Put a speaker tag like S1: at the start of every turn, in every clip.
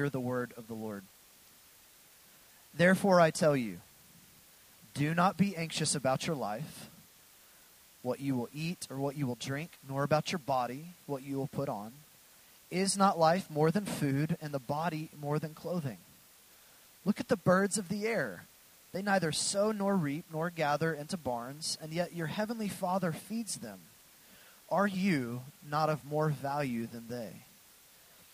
S1: Hear the word of the Lord. Therefore, I tell you, do not be anxious about your life, what you will eat or what you will drink, nor about your body, what you will put on. Is not life more than food, and the body more than clothing? Look at the birds of the air. They neither sow nor reap nor gather into barns, and yet your heavenly Father feeds them. Are you not of more value than they?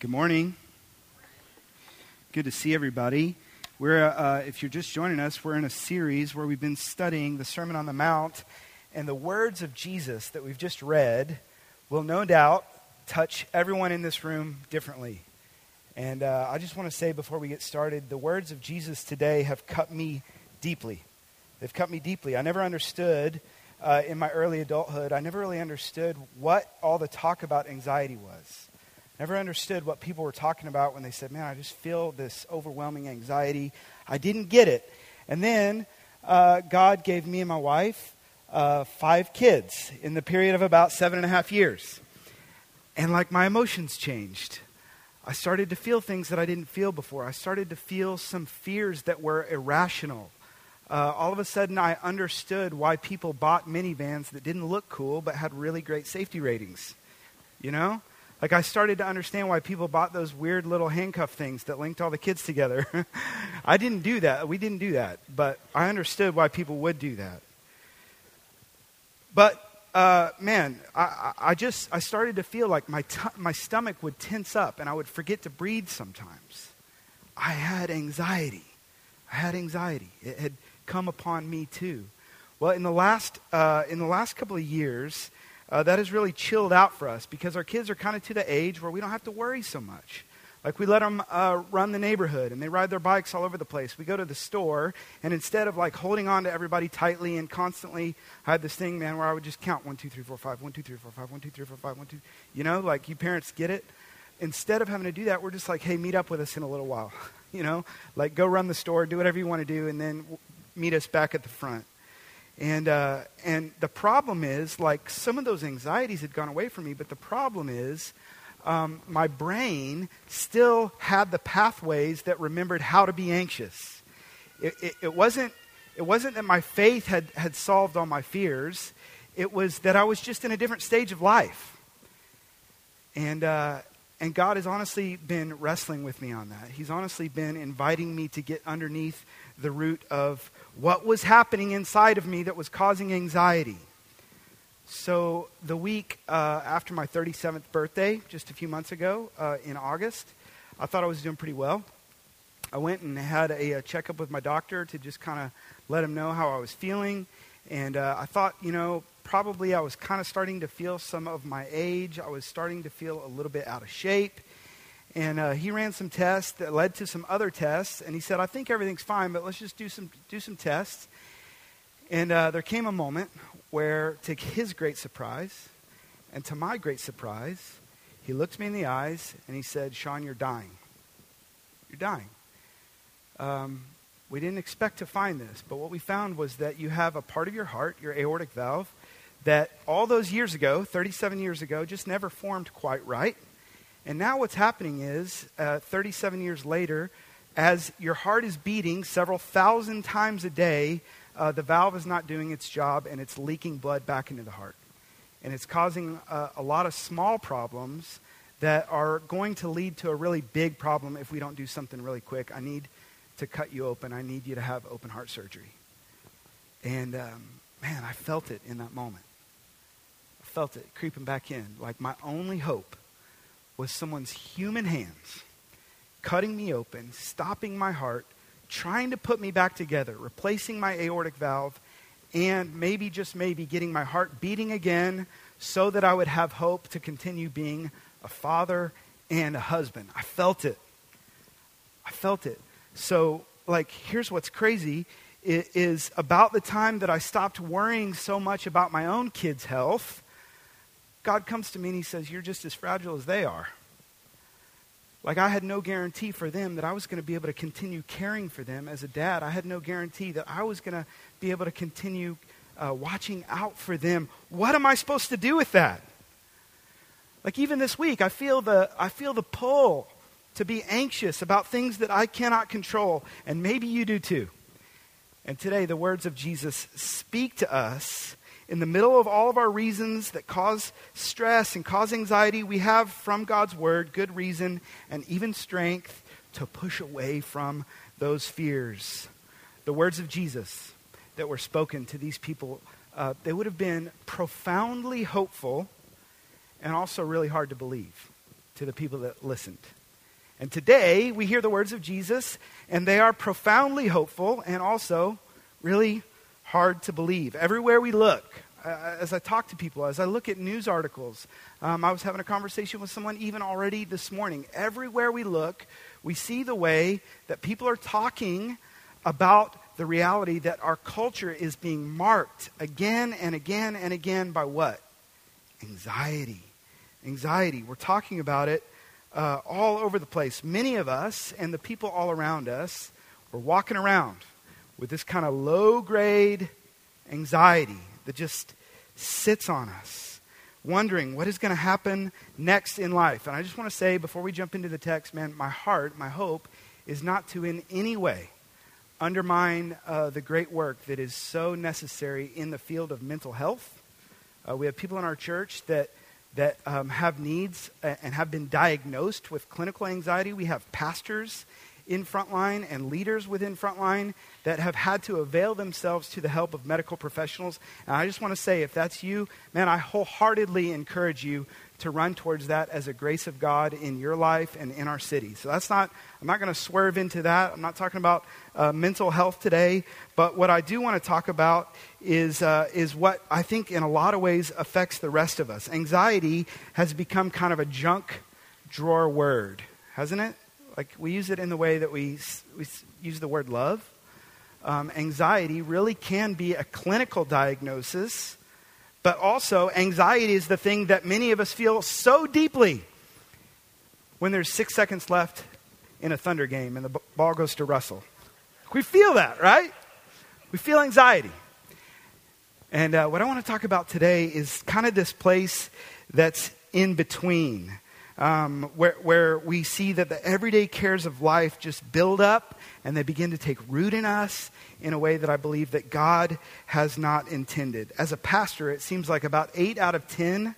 S2: Good morning. Good to see everybody. We're, uh, if you're just joining us, we're in a series where we've been studying the Sermon on the Mount, and the words of Jesus that we've just read will no doubt touch everyone in this room differently. And uh, I just want to say before we get started, the words of Jesus today have cut me deeply. They've cut me deeply. I never understood uh, in my early adulthood, I never really understood what all the talk about anxiety was. Never understood what people were talking about when they said, Man, I just feel this overwhelming anxiety. I didn't get it. And then uh, God gave me and my wife uh, five kids in the period of about seven and a half years. And like my emotions changed. I started to feel things that I didn't feel before. I started to feel some fears that were irrational. Uh, all of a sudden, I understood why people bought minivans that didn't look cool but had really great safety ratings. You know? Like, I started to understand why people bought those weird little handcuff things that linked all the kids together. I didn't do that. We didn't do that. But I understood why people would do that. But, uh, man, I, I just, I started to feel like my, t- my stomach would tense up and I would forget to breathe sometimes. I had anxiety. I had anxiety. It had come upon me too. Well, in the last, uh, in the last couple of years, uh, that has really chilled out for us because our kids are kind of to the age where we don't have to worry so much. Like we let them uh, run the neighborhood and they ride their bikes all over the place. We go to the store and instead of like holding on to everybody tightly and constantly, I had this thing, man, where I would just count one, two, three, four, five, one, two, three, four, five, one, two, three, four, five, one, two. You know, like you parents get it. Instead of having to do that, we're just like, hey, meet up with us in a little while. you know, like go run the store, do whatever you want to do, and then meet us back at the front. And, uh, and the problem is, like, some of those anxieties had gone away from me, but the problem is, um, my brain still had the pathways that remembered how to be anxious. It, it, it, wasn't, it wasn't that my faith had, had solved all my fears, it was that I was just in a different stage of life. And, uh, and God has honestly been wrestling with me on that. He's honestly been inviting me to get underneath the root of what was happening inside of me that was causing anxiety. So, the week uh, after my 37th birthday, just a few months ago uh, in August, I thought I was doing pretty well. I went and had a, a checkup with my doctor to just kind of let him know how I was feeling. And uh, I thought, you know, probably I was kind of starting to feel some of my age. I was starting to feel a little bit out of shape. And uh, he ran some tests that led to some other tests. And he said, I think everything's fine, but let's just do some, do some tests. And uh, there came a moment where, to his great surprise, and to my great surprise, he looked me in the eyes and he said, Sean, you're dying. You're dying. Um, we didn't expect to find this, but what we found was that you have a part of your heart, your aortic valve, that all those years ago, 37 years ago, just never formed quite right. And now what's happening is, uh, 37 years later, as your heart is beating several thousand times a day, uh, the valve is not doing its job and it's leaking blood back into the heart. And it's causing uh, a lot of small problems that are going to lead to a really big problem if we don't do something really quick. I need to cut you open. I need you to have open heart surgery. And um, man, I felt it in that moment. I felt it creeping back in. Like my only hope was someone's human hands cutting me open, stopping my heart, trying to put me back together, replacing my aortic valve, and maybe, just maybe, getting my heart beating again so that I would have hope to continue being a father and a husband. I felt it. I felt it. So, like, here's what's crazy is about the time that I stopped worrying so much about my own kids' health, God comes to me and He says, You're just as fragile as they are. Like, I had no guarantee for them that I was going to be able to continue caring for them as a dad. I had no guarantee that I was going to be able to continue uh, watching out for them. What am I supposed to do with that? Like, even this week, I feel the, I feel the pull to be anxious about things that I cannot control, and maybe you do too. And today, the words of Jesus speak to us in the middle of all of our reasons that cause stress and cause anxiety. We have from God's word good reason and even strength to push away from those fears. The words of Jesus that were spoken to these people, uh, they would have been profoundly hopeful and also really hard to believe to the people that listened. And today we hear the words of Jesus, and they are profoundly hopeful and also really hard to believe. Everywhere we look, uh, as I talk to people, as I look at news articles, um, I was having a conversation with someone even already this morning. Everywhere we look, we see the way that people are talking about the reality that our culture is being marked again and again and again by what? Anxiety. Anxiety. We're talking about it uh, all over the place. Many of us and the people all around us were walking around with this kind of low grade anxiety that just sits on us, wondering what is going to happen next in life. And I just want to say before we jump into the text, man, my heart, my hope is not to in any way undermine uh, the great work that is so necessary in the field of mental health. Uh, we have people in our church that that um, have needs and have been diagnosed with clinical anxiety. We have pastors in Frontline and leaders within Frontline that have had to avail themselves to the help of medical professionals. And I just want to say, if that's you, man, I wholeheartedly encourage you to run towards that as a grace of God in your life and in our city. So that's not, I'm not going to swerve into that. I'm not talking about uh, mental health today. But what I do want to talk about is, uh, is what I think in a lot of ways affects the rest of us. Anxiety has become kind of a junk drawer word, hasn't it? Like we use it in the way that we, we use the word love. Um, anxiety really can be a clinical diagnosis but also, anxiety is the thing that many of us feel so deeply when there's six seconds left in a Thunder game and the ball goes to Russell. We feel that, right? We feel anxiety. And uh, what I want to talk about today is kind of this place that's in between, um, where, where we see that the everyday cares of life just build up and they begin to take root in us in a way that I believe that God has not intended. As a pastor, it seems like about eight out of ten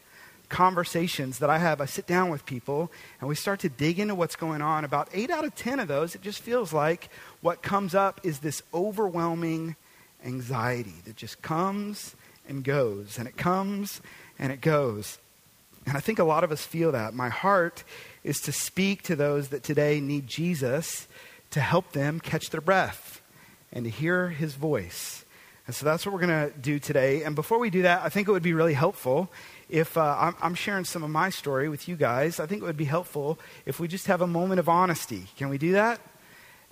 S2: conversations that I have, I sit down with people and we start to dig into what's going on. About eight out of ten of those, it just feels like what comes up is this overwhelming anxiety that just comes and goes, and it comes and it goes. And I think a lot of us feel that. My heart is to speak to those that today need Jesus to help them catch their breath and to hear his voice. And so that's what we're going to do today. And before we do that, I think it would be really helpful if uh, I'm, I'm, sharing some of my story with you guys. I think it would be helpful if we just have a moment of honesty. Can we do that?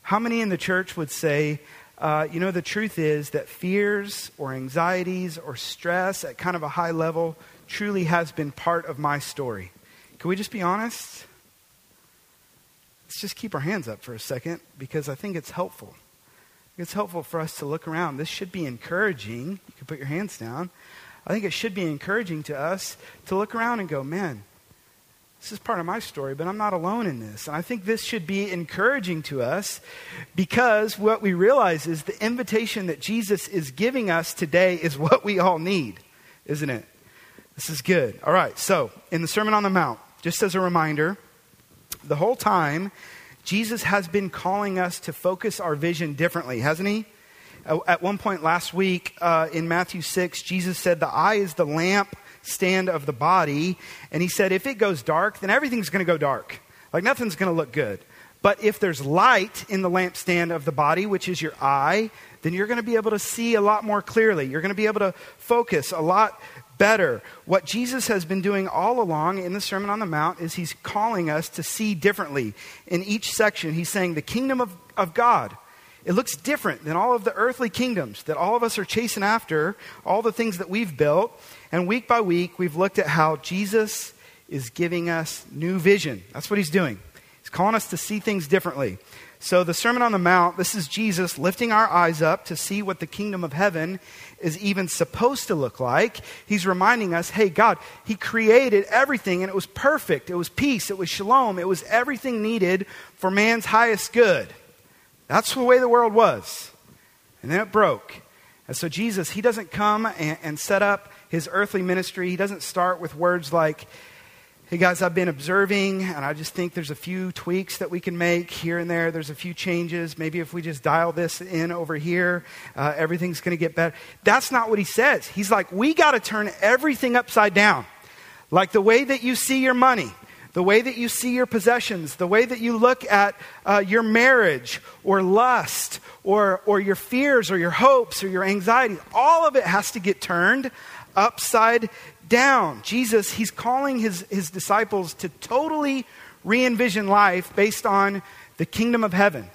S2: How many in the church would say, uh, you know, the truth is that fears or anxieties or stress at kind of a high level truly has been part of my story? Can we just be honest? Let's just keep our hands up for a second because I think it's helpful. It's helpful for us to look around. This should be encouraging. You can put your hands down. I think it should be encouraging to us to look around and go, man, this is part of my story, but I'm not alone in this. And I think this should be encouraging to us because what we realize is the invitation that Jesus is giving us today is what we all need, isn't it? This is good. All right, so in the Sermon on the Mount, just as a reminder, the whole time, Jesus has been calling us to focus our vision differently, hasn't he? At one point last week uh, in Matthew 6, Jesus said, The eye is the lamp stand of the body. And he said, If it goes dark, then everything's going to go dark. Like nothing's going to look good. But if there's light in the lampstand of the body, which is your eye, then you're going to be able to see a lot more clearly. You're going to be able to focus a lot better. What Jesus has been doing all along in the Sermon on the Mount is he's calling us to see differently. In each section, he's saying the kingdom of, of God. It looks different than all of the earthly kingdoms that all of us are chasing after, all the things that we've built. And week by week, we've looked at how Jesus is giving us new vision. That's what he's doing. He's calling us to see things differently. So, the Sermon on the Mount, this is Jesus lifting our eyes up to see what the kingdom of heaven is even supposed to look like. He's reminding us hey, God, He created everything and it was perfect. It was peace. It was shalom. It was everything needed for man's highest good. That's the way the world was. And then it broke. And so, Jesus, He doesn't come and, and set up His earthly ministry. He doesn't start with words like, Hey guys, I've been observing, and I just think there's a few tweaks that we can make here and there. There's a few changes. Maybe if we just dial this in over here, uh, everything's going to get better. That's not what he says. He's like, we got to turn everything upside down. Like the way that you see your money, the way that you see your possessions, the way that you look at uh, your marriage or lust or, or your fears or your hopes or your anxiety, all of it has to get turned upside down. Jesus, he's calling his, his disciples to totally re envision life based on the kingdom of heaven.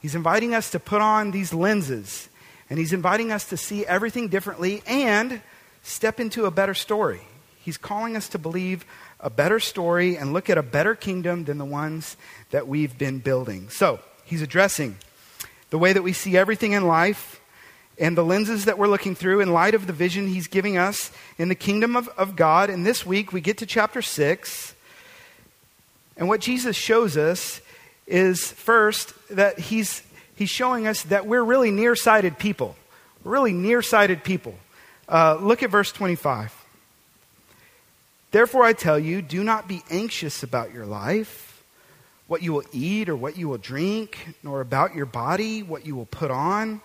S2: He's inviting us to put on these lenses, and he's inviting us to see everything differently and step into a better story. He's calling us to believe a better story and look at a better kingdom than the ones that we've been building. So, he's addressing the way that we see everything in life and the lenses that we're looking through in light of the vision he's giving us in the kingdom of, of God. And this week we get to chapter 6. And what Jesus shows us is first that he's, he's showing us that we're really nearsighted people. We're really nearsighted people. Uh, look at verse 25. Therefore, I tell you, do not be anxious about your life, what you will eat or what you will drink, nor about your body, what you will put on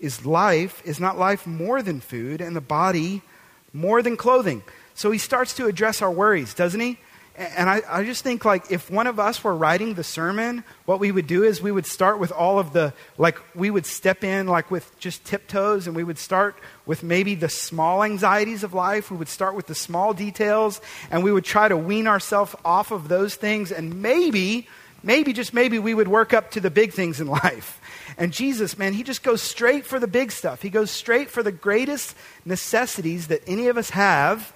S2: is life, is not life more than food, and the body more than clothing. So he starts to address our worries, doesn't he? And I, I, just think, like, if one of us were writing the sermon, what we would do is we would start with all of the, like, we would step in, like, with just tiptoes, and we would start with maybe the small anxieties of life. We would start with the small details, and we would try to wean ourselves off of those things, and maybe, maybe, just maybe, we would work up to the big things in life. And Jesus, man, he just goes straight for the big stuff. He goes straight for the greatest necessities that any of us have.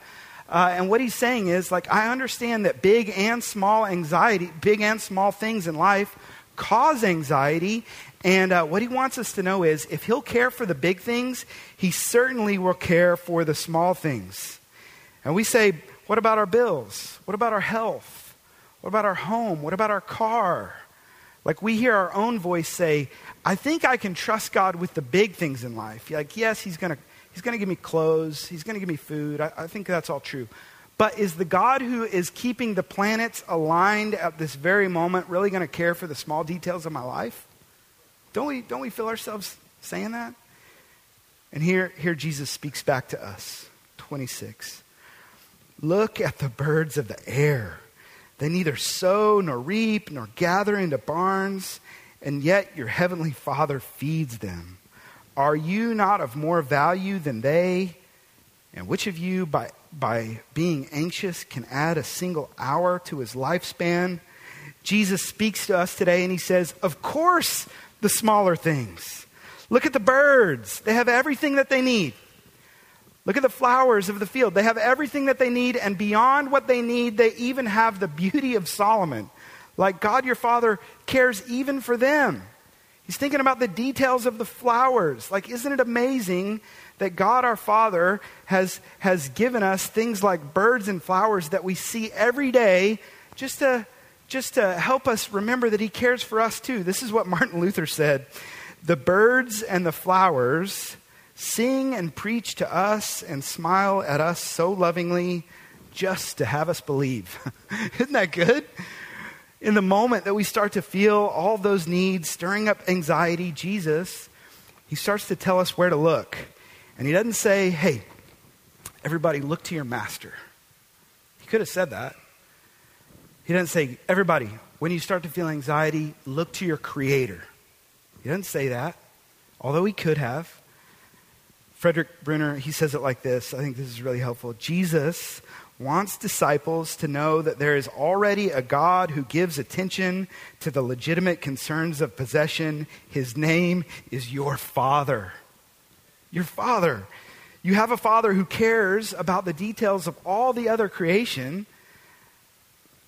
S2: Uh, and what he's saying is, like, I understand that big and small anxiety, big and small things in life cause anxiety. And uh, what he wants us to know is if he'll care for the big things, he certainly will care for the small things. And we say, what about our bills? What about our health? What about our home? What about our car? Like we hear our own voice say, I think I can trust God with the big things in life. Like, yes, He's going to he's gonna give me clothes, He's going to give me food. I, I think that's all true. But is the God who is keeping the planets aligned at this very moment really going to care for the small details of my life? Don't we, don't we feel ourselves saying that? And here, here Jesus speaks back to us. 26. Look at the birds of the air. They neither sow nor reap nor gather into barns, and yet your heavenly Father feeds them. Are you not of more value than they? And which of you, by, by being anxious, can add a single hour to his lifespan? Jesus speaks to us today and he says, Of course, the smaller things. Look at the birds, they have everything that they need. Look at the flowers of the field. They have everything that they need, and beyond what they need, they even have the beauty of Solomon. Like God your Father cares even for them. He's thinking about the details of the flowers. Like, isn't it amazing that God our Father has, has given us things like birds and flowers that we see every day just to, just to help us remember that He cares for us too? This is what Martin Luther said The birds and the flowers sing and preach to us and smile at us so lovingly just to have us believe. Isn't that good? In the moment that we start to feel all those needs stirring up anxiety, Jesus, he starts to tell us where to look. And he doesn't say, hey, everybody, look to your master. He could have said that. He doesn't say, everybody, when you start to feel anxiety, look to your creator. He doesn't say that, although he could have. Frederick Bruner, he says it like this. I think this is really helpful. Jesus wants disciples to know that there is already a God who gives attention to the legitimate concerns of possession. His name is your Father. Your Father. You have a Father who cares about the details of all the other creation.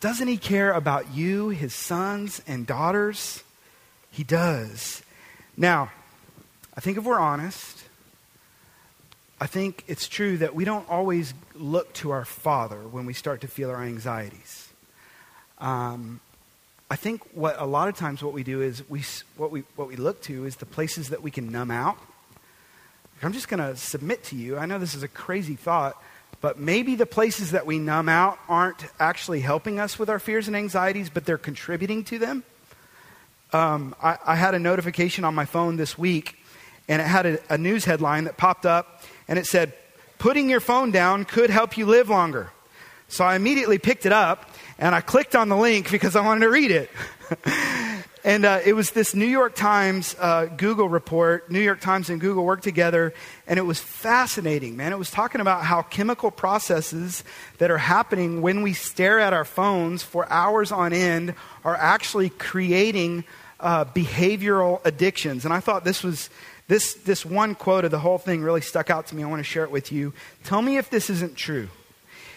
S2: Doesn't He care about you, His sons and daughters? He does. Now, I think if we're honest, I think it's true that we don't always look to our Father when we start to feel our anxieties. Um, I think what a lot of times what we do is we what we what we look to is the places that we can numb out. I'm just going to submit to you. I know this is a crazy thought, but maybe the places that we numb out aren't actually helping us with our fears and anxieties, but they're contributing to them. Um, I, I, had a notification on my phone this week, and it had a, a news headline that popped up, and it said, putting your phone down could help you live longer. So I immediately picked it up and I clicked on the link because I wanted to read it. and uh, it was this New York Times uh, Google report. New York Times and Google worked together, and it was fascinating, man. It was talking about how chemical processes that are happening when we stare at our phones for hours on end are actually creating uh, behavioral addictions. And I thought this was this, this one quote of the whole thing really stuck out to me. I want to share it with you. Tell me if this isn't true.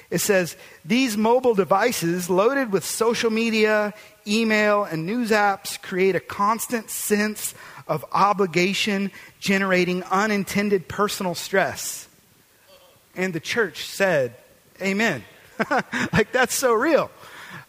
S2: It says, These mobile devices, loaded with social media, email, and news apps, create a constant sense of obligation, generating unintended personal stress. And the church said, Amen. like, that's so real.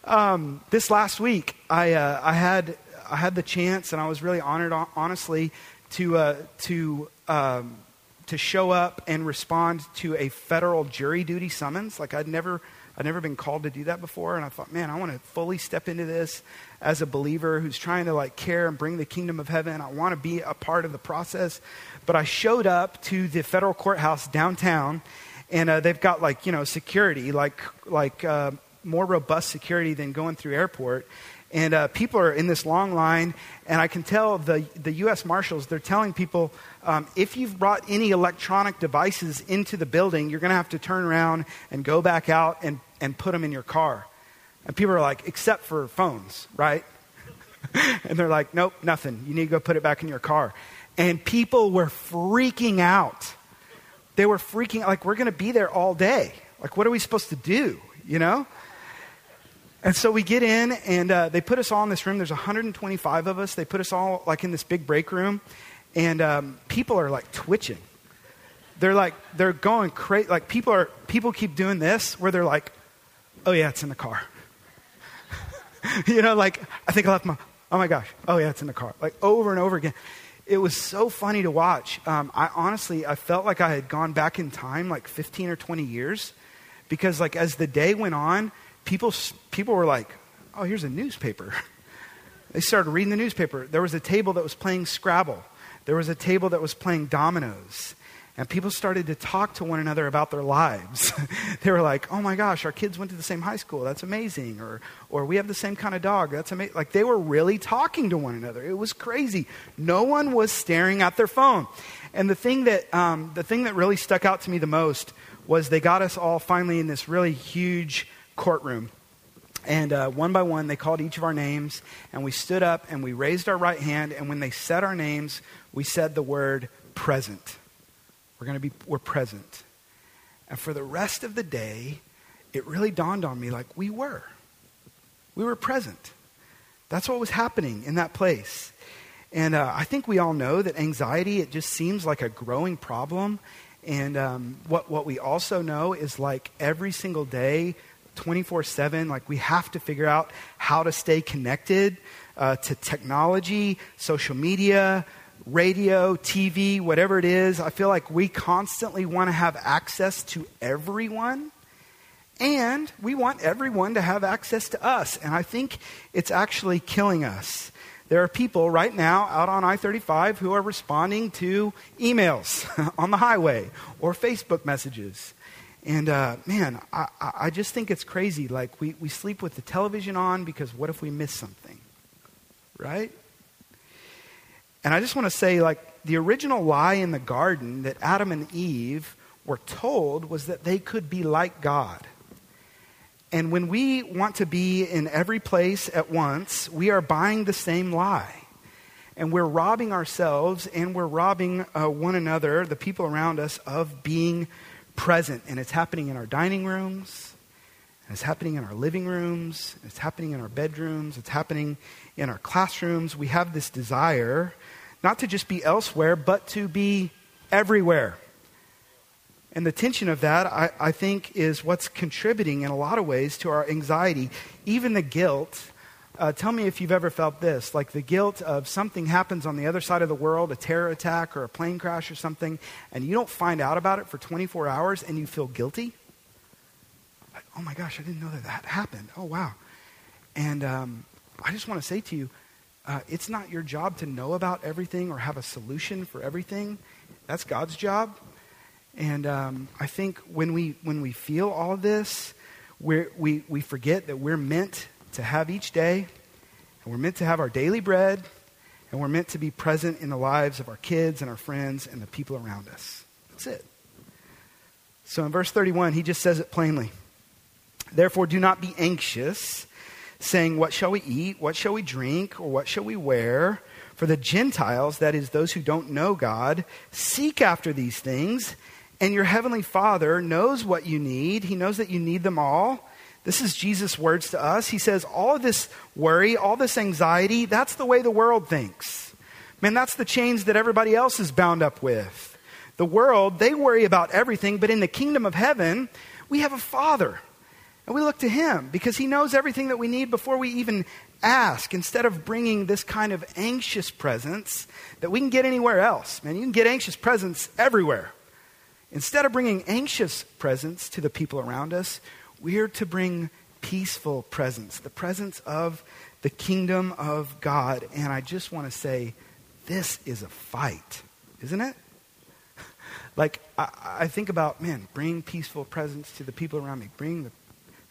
S2: Um, this last week, I, uh, I, had, I had the chance, and I was really honored, honestly, to, uh, to, um, to show up and respond to a federal jury duty summons. Like I'd never, I'd never been called to do that before. And I thought, man, I want to fully step into this as a believer who's trying to like care and bring the kingdom of heaven. I want to be a part of the process. But I showed up to the federal courthouse downtown and uh, they've got like, you know, security, like, like, uh, more robust security than going through airport. And uh, people are in this long line, and I can tell the, the U.S. Marshals, they're telling people um, if you've brought any electronic devices into the building, you're going to have to turn around and go back out and, and put them in your car. And people are like, except for phones, right? and they're like, nope, nothing. You need to go put it back in your car. And people were freaking out. They were freaking out, like, we're going to be there all day. Like, what are we supposed to do? You know? And so we get in, and uh, they put us all in this room. There's 125 of us. They put us all like in this big break room, and um, people are like twitching. They're like they're going crazy. Like people are people keep doing this where they're like, "Oh yeah, it's in the car." you know, like I think I left my. Oh my gosh! Oh yeah, it's in the car. Like over and over again. It was so funny to watch. Um, I honestly, I felt like I had gone back in time, like 15 or 20 years, because like as the day went on people, people were like, oh, here's a newspaper. they started reading the newspaper. There was a table that was playing Scrabble, there was a table that was playing dominoes. And people started to talk to one another about their lives. they were like, oh my gosh, our kids went to the same high school. That's amazing. Or, or we have the same kind of dog. That's amazing. Like they were really talking to one another. It was crazy. No one was staring at their phone. And the thing that, um, the thing that really stuck out to me the most was they got us all finally in this really huge courtroom. And uh, one by one, they called each of our names, and we stood up and we raised our right hand. And when they said our names, we said the word present. We're going to be, we're present. And for the rest of the day, it really dawned on me like we were. We were present. That's what was happening in that place. And uh, I think we all know that anxiety, it just seems like a growing problem. And um, what, what we also know is like every single day, 24 7. Like, we have to figure out how to stay connected uh, to technology, social media, radio, TV, whatever it is. I feel like we constantly want to have access to everyone. And we want everyone to have access to us. And I think it's actually killing us. There are people right now out on I 35 who are responding to emails on the highway or Facebook messages. And uh, man, I, I just think it's crazy. Like, we, we sleep with the television on because what if we miss something? Right? And I just want to say, like, the original lie in the garden that Adam and Eve were told was that they could be like God. And when we want to be in every place at once, we are buying the same lie. And we're robbing ourselves and we're robbing uh, one another, the people around us, of being present. And it's happening in our dining rooms, it's happening in our living rooms, it's happening in our bedrooms, it's happening in our classrooms. We have this desire not to just be elsewhere, but to be everywhere. And the tension of that, I, I, think, is what's contributing in a lot of ways to our anxiety, even the guilt. Uh, tell me if you've ever felt this like the guilt of something happens on the other side of the world, a terror attack or a plane crash or something, and you don't find out about it for 24 hours and you feel guilty. Like, oh my gosh, I didn't know that that happened. Oh, wow. And um, I just want to say to you, uh, it's not your job to know about everything or have a solution for everything. That's God's job. And um, I think when we, when we feel all this, we we, we forget that we're meant to have each day, and we're meant to have our daily bread, and we're meant to be present in the lives of our kids and our friends and the people around us. That's it. So in verse 31, he just says it plainly. Therefore, do not be anxious, saying, What shall we eat? What shall we drink? Or what shall we wear? For the Gentiles, that is, those who don't know God, seek after these things and your heavenly Father knows what you need. He knows that you need them all. This is Jesus' words to us. He says, All this worry, all this anxiety, that's the way the world thinks. Man, that's the chains that everybody else is bound up with. The world, they worry about everything, but in the kingdom of heaven, we have a Father. And we look to Him because He knows everything that we need before we even ask. Instead of bringing this kind of anxious presence that we can get anywhere else. Man, you can get anxious presence everywhere. Instead of bringing anxious presence to the people around us, we're to bring peaceful presence, the presence of the kingdom of God. And I just want to say, this is a fight, isn't it? like, I, I, think about, man, bring peaceful presence to the people around me, bring the,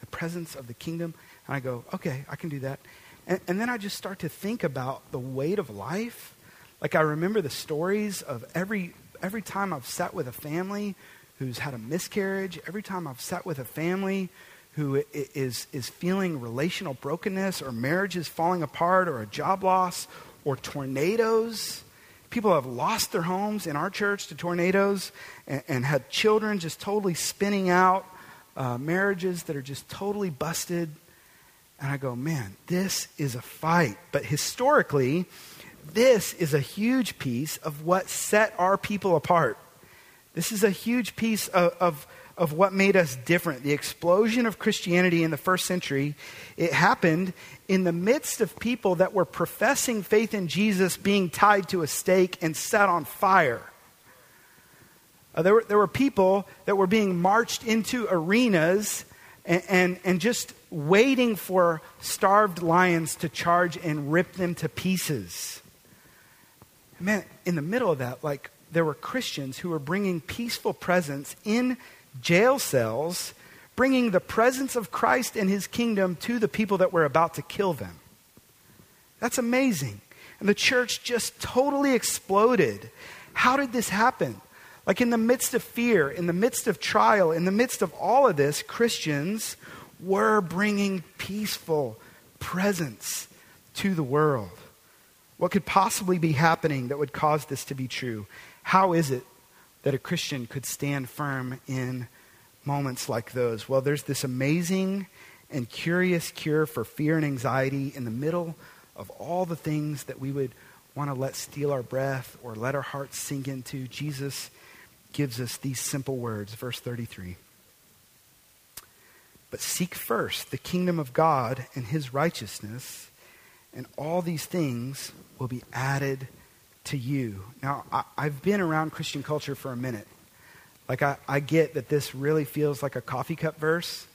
S2: the presence of the kingdom. And I go, okay, I can do that. And, and then I just start to think about the weight of life. Like, I remember the stories of every every time I've sat with a family who's had a miscarriage, every time I've sat with a family who is, is feeling relational brokenness or marriages falling apart or a job loss or tornadoes. People have lost their homes in our church to tornadoes and, and had children just totally spinning out, uh, marriages that are just totally busted. And I go, man, this is a fight. But historically, this is a huge piece of what set our people apart. This is a huge piece of, of, of, what made us different. The explosion of Christianity in the first century, it happened in the midst of people that were professing faith in Jesus being tied to a stake and set on fire. Uh, there, were, there were people that were being marched into arenas and, and, and just waiting for starved lions to charge and rip them to pieces man, in the middle of that, like there were Christians who were bringing peaceful presence in jail cells, bringing the presence of Christ and his kingdom to the people that were about to kill them. That's amazing. And the church just totally exploded. How did this happen? Like in the midst of fear, in the midst of trial, in the midst of all of this, Christians were bringing peaceful presence to the world. What could possibly be happening that would cause this to be true? How is it that a Christian could stand firm in moments like those? Well, there's this amazing and curious cure for fear and anxiety in the middle of all the things that we would want to let steal our breath or let our hearts sink into. Jesus gives us these simple words, verse 33. But seek first the kingdom of God and his righteousness, and all these things will be added to you. Now, I, have been around Christian culture for a minute. Like, I, I get that this really feels like a coffee cup verse.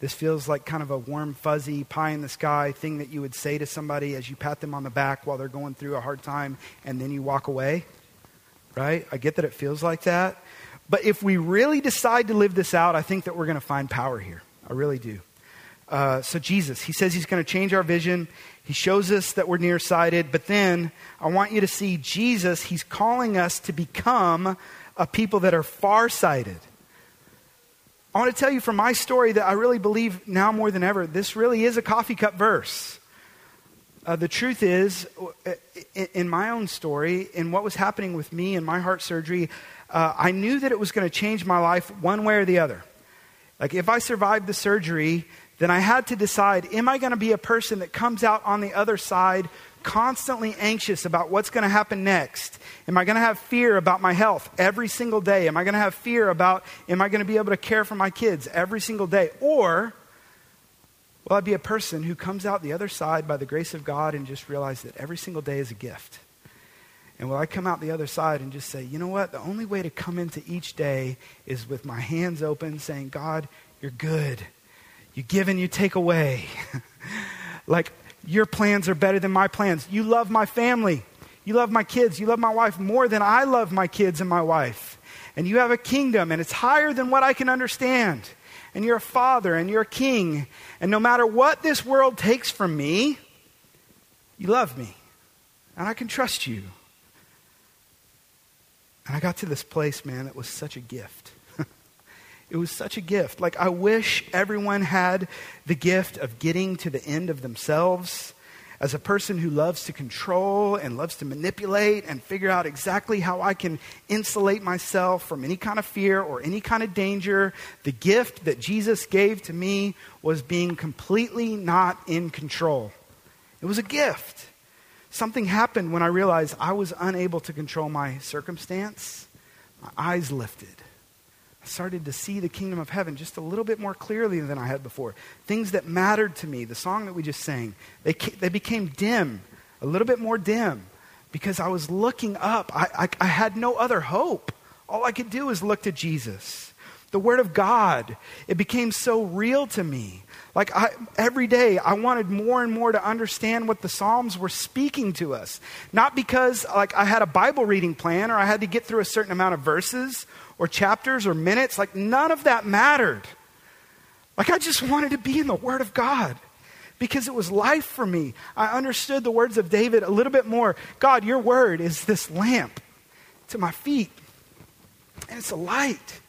S2: This feels like kind of a warm, fuzzy, pie in the sky thing that you would say to somebody as you pat them on the back while they're going through a hard time and then you walk away. Right? I get that it feels like that. But if we really decide to live this out, I think that we're going to find power here. I really do. Uh, so, Jesus, he says he's going to change our vision. He shows us that we're nearsighted. But then I want you to see Jesus, he's calling us to become a people that are farsighted. I want to tell you from my story that I really believe now more than ever, this really is a coffee cup verse. Uh, the truth is, in my own story, in what was happening with me and my heart surgery, uh, I knew that it was going to change my life one way or the other. Like, if I survived the surgery, then I had to decide am I going to be a person that comes out on the other side constantly anxious about what's going to happen next? Am I going to have fear about my health every single day? Am I going to have fear about, am I going to be able to care for my kids every single day? Or will I be a person who comes out the other side by the grace of God and just realize that every single day is a gift? And will I come out the other side and just say, you know what? The only way to come into each day is with my hands open, saying, God, you're good. You give and you take away. like, your plans are better than my plans. You love my family. You love my kids. You love my wife more than I love my kids and my wife. And you have a kingdom, and it's higher than what I can understand. And you're a father, and you're a king. And no matter what this world takes from me, you love me. And I can trust you. And I got to this place, man, that was such a gift. It was such a gift. Like, I wish everyone had the gift of getting to the end of themselves. As a person who loves to control and loves to manipulate and figure out exactly how I can insulate myself from any kind of fear or any kind of danger, the gift that Jesus gave to me was being completely not in control. It was a gift. Something happened when I realized I was unable to control my circumstance. My eyes lifted. I started to see the kingdom of heaven just a little bit more clearly than I had before. Things that mattered to me, the song that we just sang, they, they became dim, a little bit more dim, because I was looking up. I, I, I had no other hope. All I could do was look to Jesus. The Word of God, it became so real to me. Like I, every day, I wanted more and more to understand what the Psalms were speaking to us. Not because like I had a Bible reading plan or I had to get through a certain amount of verses or chapters or minutes. Like, none of that mattered. Like, I just wanted to be in the Word of God because it was life for me. I understood the words of David a little bit more. God, your Word is this lamp to my feet, and it's a light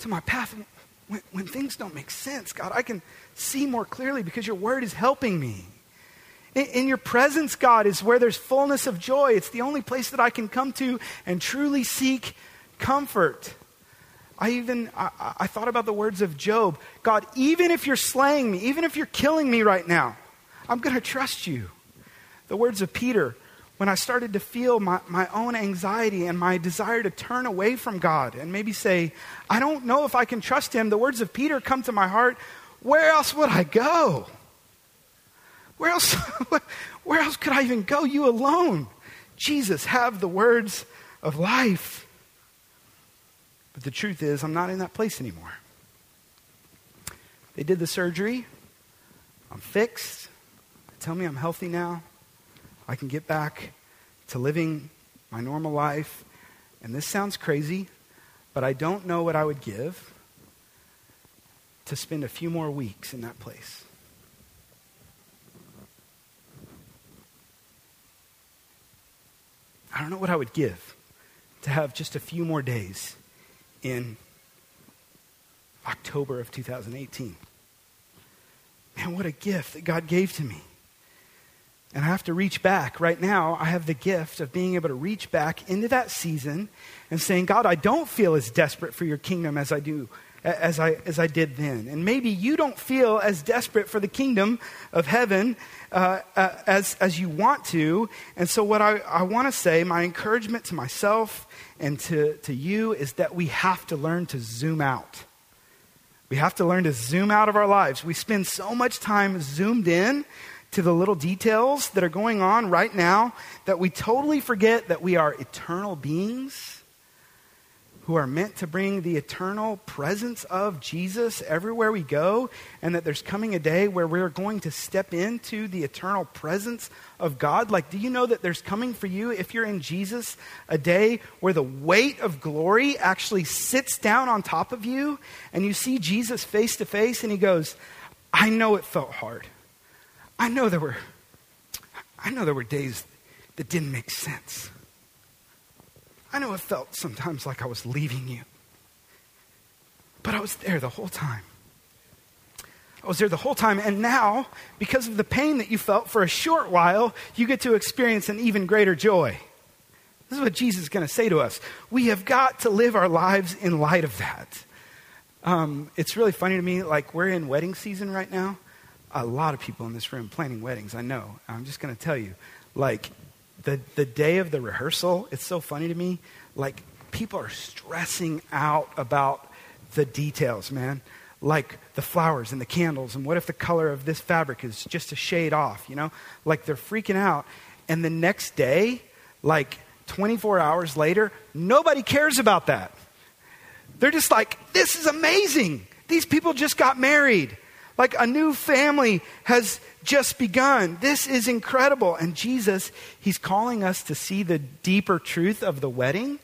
S2: to my path. When, when things don't make sense, God, I can see more clearly because your Word is helping me. In, in your presence, God, is where there's fullness of joy. It's the only place that I can come to and truly seek comfort. I even I, I, thought about the words of Job. God, even if you're slaying me, even if you're killing me right now, I'm going to trust you. The words of Peter, when I started to feel my, my own anxiety and my desire to turn away from God and maybe say, I don't know if I can trust him, the words of Peter come to my heart. Where else would I go? Where else, where else could I even go? You alone. Jesus, have the words of life. But the truth is, I'm not in that place anymore. They did the surgery. I'm fixed. They tell me I'm healthy now. I can get back to living my normal life. And this sounds crazy, but I don't know what I would give to spend a few more weeks in that place. I don't know what I would give to have just a few more days in October of 2018. Man, what a gift that God gave to me. And I have to reach back. Right now, I have the gift of being able to reach back into that season and saying, God, I don't feel as desperate for your kingdom as I do as I, as I did then. And maybe you don't feel as desperate for the kingdom of heaven uh, uh, as, as you want to. And so, what I, I want to say, my encouragement to myself and to, to you, is that we have to learn to zoom out. We have to learn to zoom out of our lives. We spend so much time zoomed in to the little details that are going on right now that we totally forget that we are eternal beings who are meant to bring the eternal presence of Jesus everywhere we go, and that there's coming a day where we're going to step into the eternal presence of God? Like, do you know that there's coming for you, if you're in Jesus, a day where the weight of glory actually sits down on top of you, and you see Jesus face to face, and he goes, I know it felt hard. I know there were, I know there were days that didn't make sense. I know it felt sometimes like I was leaving you. But I was there the whole time. I was there the whole time. And now, because of the pain that you felt for a short while, you get to experience an even greater joy. This is what Jesus is going to say to us. We have got to live our lives in light of that. Um, it's really funny to me, like, we're in wedding season right now. A lot of people in this room planning weddings, I know. I'm just going to tell you, like, the, the day of the rehearsal, it's so funny to me. Like, people are stressing out about the details, man. Like the flowers and the candles, and what if the color of this fabric is just a shade off, you know? Like, they're freaking out. And the next day, like 24 hours later, nobody cares about that. They're just like, this is amazing. These people just got married. Like a new family has just begun. This is incredible. And Jesus, He's calling us to see the deeper truth of the wedding.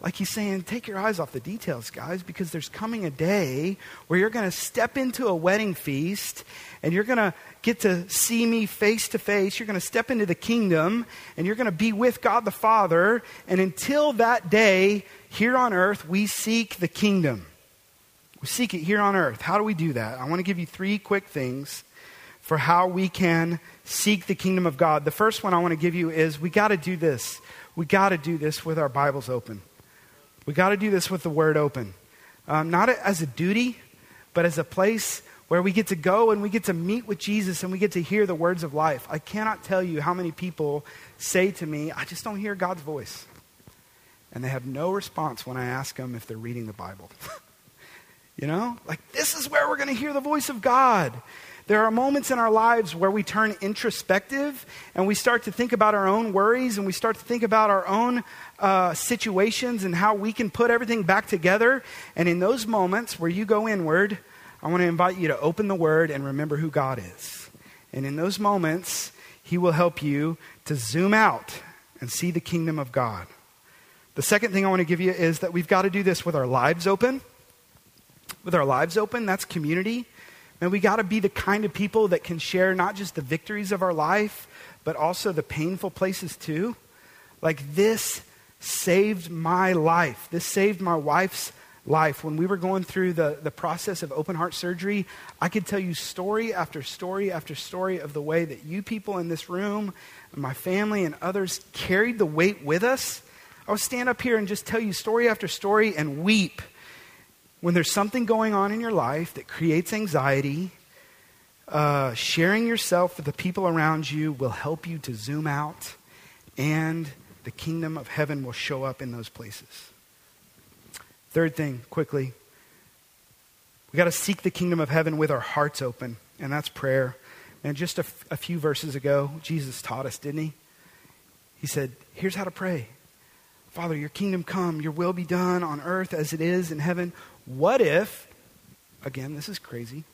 S2: Like He's saying, take your eyes off the details, guys, because there's coming a day where you're going to step into a wedding feast and you're going to get to see me face to face. You're going to step into the kingdom and you're going to be with God the Father. And until that day, here on earth, we seek the kingdom. We seek it here on earth. How do we do that? I want to give you three quick things for how we can seek the kingdom of God. The first one I want to give you is we got to do this. We got to do this with our Bibles open. We got to do this with the Word open. Um, not as a duty, but as a place where we get to go and we get to meet with Jesus and we get to hear the words of life. I cannot tell you how many people say to me, I just don't hear God's voice. And they have no response when I ask them if they're reading the Bible. You know? Like, this is where we're going to hear the voice of God. There are moments in our lives where we turn introspective and we start to think about our own worries and we start to think about our own uh, situations and how we can put everything back together. And in those moments where you go inward, I want to invite you to open the Word and remember who God is. And in those moments, He will help you to zoom out and see the kingdom of God. The second thing I want to give you is that we've got to do this with our lives open with our lives open, that's community. And we got to be the kind of people that can share not just the victories of our life, but also the painful places too. Like this saved my life. This saved my wife's life. When we were going through the, the process of open heart surgery, I could tell you story after story after story of the way that you people in this room, my family, and others carried the weight with us. I would stand up here and just tell you story after story and weep when there's something going on in your life that creates anxiety, uh, sharing yourself with the people around you will help you to zoom out, and the kingdom of heaven will show up in those places. Third thing, quickly, we got to seek the kingdom of heaven with our hearts open, and that's prayer. And just a, f- a few verses ago, Jesus taught us, didn't he? He said, Here's how to pray Father, your kingdom come, your will be done on earth as it is in heaven. What if, again, this is crazy,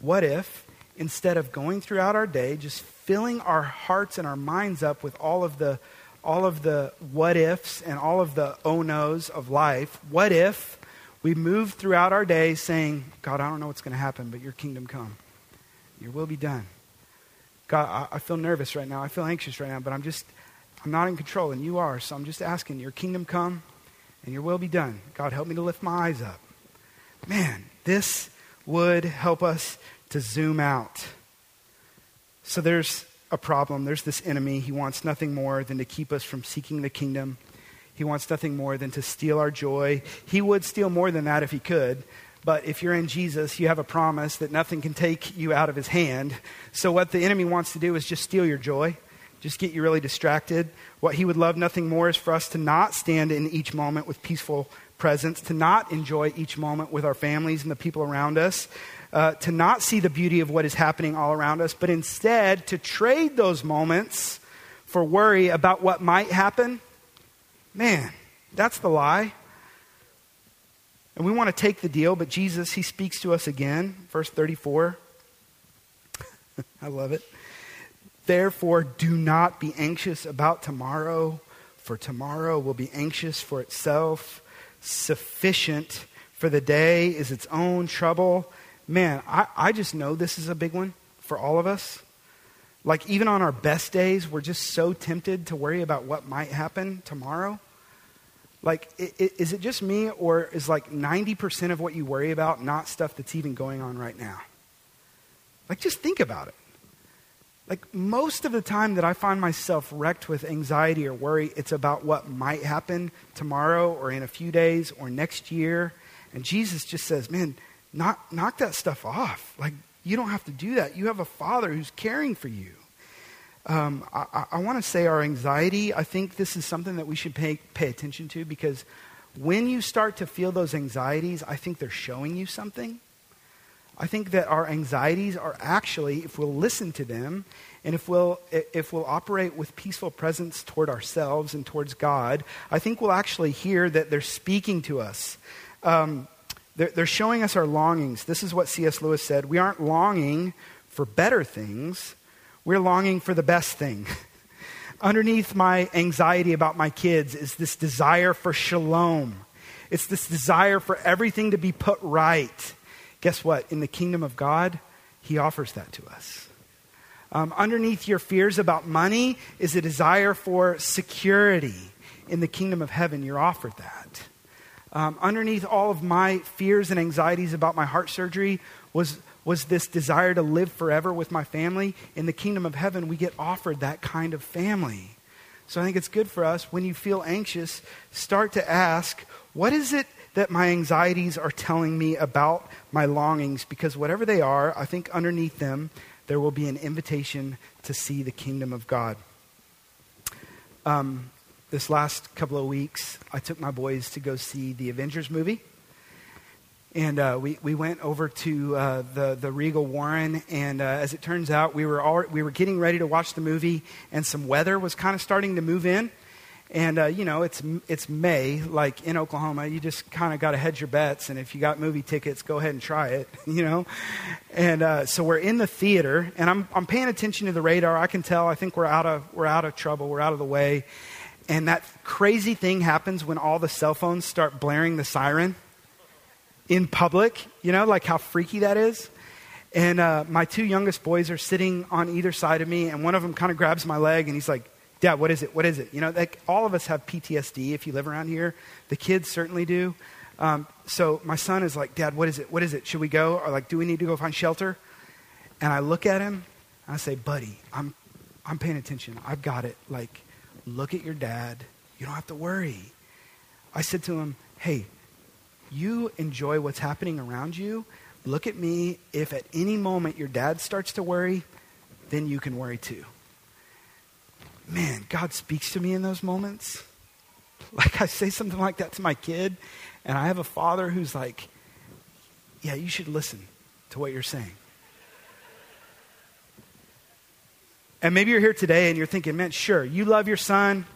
S2: what if instead of going throughout our day, just filling our hearts and our minds up with all of the all of the what ifs and all of the oh no's of life, what if we move throughout our day saying, God, I don't know what's going to happen, but your kingdom come. Your will be done. God, I, I feel nervous right now. I feel anxious right now, but I'm just, I'm not in control, and you are. So I'm just asking, your kingdom come and your will be done. God, help me to lift my eyes up. Man, this would help us to zoom out. So there's a problem. There's this enemy. He wants nothing more than to keep us from seeking the kingdom. He wants nothing more than to steal our joy. He would steal more than that if he could. But if you're in Jesus, you have a promise that nothing can take you out of his hand. So, what the enemy wants to do is just steal your joy, just get you really distracted. What he would love nothing more is for us to not stand in each moment with peaceful presence, to not enjoy each moment with our families and the people around us, uh, to not see the beauty of what is happening all around us, but instead to trade those moments for worry about what might happen. Man, that's the lie. And we want to take the deal, but Jesus, he speaks to us again. Verse 34. I love it. Therefore, do not be anxious about tomorrow, for tomorrow will be anxious for itself. Sufficient for the day is its own trouble. Man, I, I just know this is a big one for all of us. Like, even on our best days, we're just so tempted to worry about what might happen tomorrow. Like, is it just me, or is like 90% of what you worry about not stuff that's even going on right now? Like, just think about it. Like, most of the time that I find myself wrecked with anxiety or worry, it's about what might happen tomorrow or in a few days or next year. And Jesus just says, man, knock, knock that stuff off. Like, you don't have to do that. You have a father who's caring for you. Um, I, I want to say our anxiety, I think this is something that we should pay, pay attention to because when you start to feel those anxieties, I think they're showing you something. I think that our anxieties are actually, if we'll listen to them and if we'll, if we'll operate with peaceful presence toward ourselves and towards God, I think we'll actually hear that they're speaking to us. Um, they're, they're showing us our longings. This is what C.S. Lewis said. We aren't longing for better things, we're longing for the best thing. Underneath my anxiety about my kids is this desire for shalom. It's this desire for everything to be put right. Guess what? In the kingdom of God, He offers that to us. Um, underneath your fears about money is a desire for security. In the kingdom of heaven, you're offered that. Um, underneath all of my fears and anxieties about my heart surgery was, was this desire to live forever with my family. In the kingdom of heaven, we get offered that kind of family. So I think it's good for us when you feel anxious, start to ask, what is it that my anxieties are telling me about my longings? Because whatever they are, I think underneath them, there will be an invitation to see the kingdom of God. Um, this last couple of weeks, I took my boys to go see the Avengers movie. And uh, we, we went over to uh, the, the Regal Warren, and uh, as it turns out, we were, all, we were getting ready to watch the movie, and some weather was kind of starting to move in. And, uh, you know, it's, it's May, like in Oklahoma. You just kind of got to hedge your bets. And if you got movie tickets, go ahead and try it, you know. And uh, so we're in the theater, and I'm, I'm paying attention to the radar. I can tell, I think we're out, of, we're out of trouble, we're out of the way. And that crazy thing happens when all the cell phones start blaring the siren in public, you know, like how freaky that is. And uh, my two youngest boys are sitting on either side of me, and one of them kind of grabs my leg and he's like, Dad, what is it? What is it? You know, like all of us have PTSD if you live around here. The kids certainly do. Um, so my son is like, Dad, what is it? What is it? Should we go? Or like, do we need to go find shelter? And I look at him and I say, Buddy, I'm, I'm paying attention. I've got it. Like, Look at your dad. You don't have to worry. I said to him, Hey, you enjoy what's happening around you. Look at me. If at any moment your dad starts to worry, then you can worry too. Man, God speaks to me in those moments. Like I say something like that to my kid, and I have a father who's like, Yeah, you should listen to what you're saying. And maybe you're here today and you're thinking, man, sure, you love your son.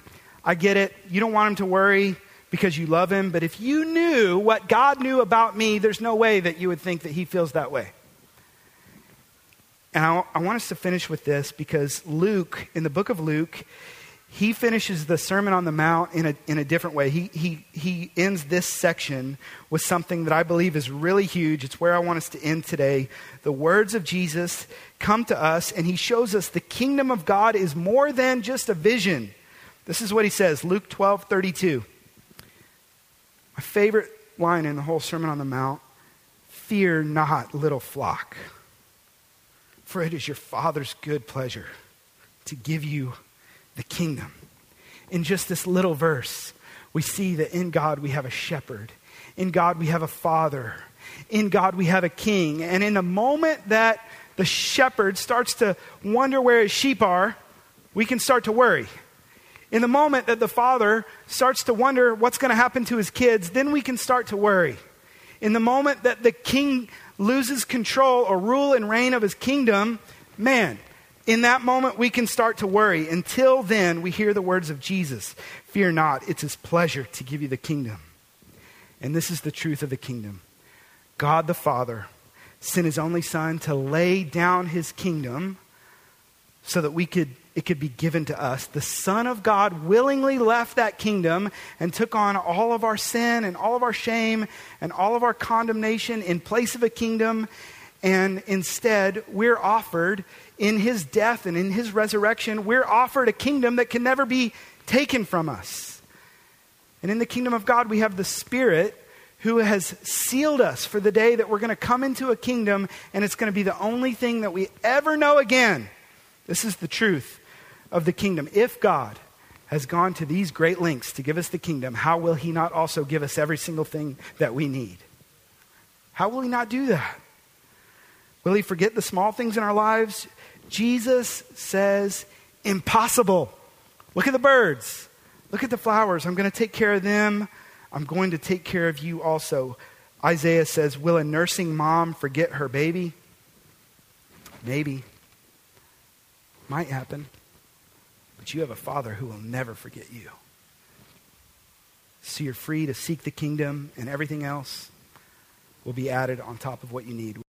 S2: I get it. You don't want him to worry because you love him. But if you knew what God knew about me, there's no way that you would think that he feels that way. And I, I want us to finish with this because Luke, in the book of Luke, he finishes the Sermon on the Mount in a, in a different way. He, he, he ends this section with something that I believe is really huge. It's where I want us to end today. The words of Jesus come to us, and he shows us the kingdom of God is more than just a vision. This is what he says Luke 12 32. My favorite line in the whole Sermon on the Mount Fear not, little flock, for it is your Father's good pleasure to give you the kingdom. In just this little verse, we see that in God we have a shepherd, in God we have a father, in God we have a king. And in the moment that the shepherd starts to wonder where his sheep are, we can start to worry. In the moment that the father starts to wonder what's going to happen to his kids, then we can start to worry. In the moment that the king loses control or rule and reign of his kingdom, man, in that moment, we can start to worry. Until then, we hear the words of Jesus Fear not, it's his pleasure to give you the kingdom. And this is the truth of the kingdom God the Father sent his only Son to lay down his kingdom so that we could it could be given to us. The Son of God willingly left that kingdom and took on all of our sin and all of our shame and all of our condemnation in place of a kingdom. And instead, we're offered in his death and in his resurrection, we're offered a kingdom that can never be taken from us. And in the kingdom of God, we have the Spirit who has sealed us for the day that we're going to come into a kingdom and it's going to be the only thing that we ever know again. This is the truth of the kingdom. If God has gone to these great lengths to give us the kingdom, how will he not also give us every single thing that we need? How will he not do that? Will he forget the small things in our lives? Jesus says, impossible. Look at the birds. Look at the flowers. I'm going to take care of them. I'm going to take care of you also. Isaiah says, Will a nursing mom forget her baby? Maybe. Might happen. But you have a father who will never forget you. So you're free to seek the kingdom, and everything else will be added on top of what you need.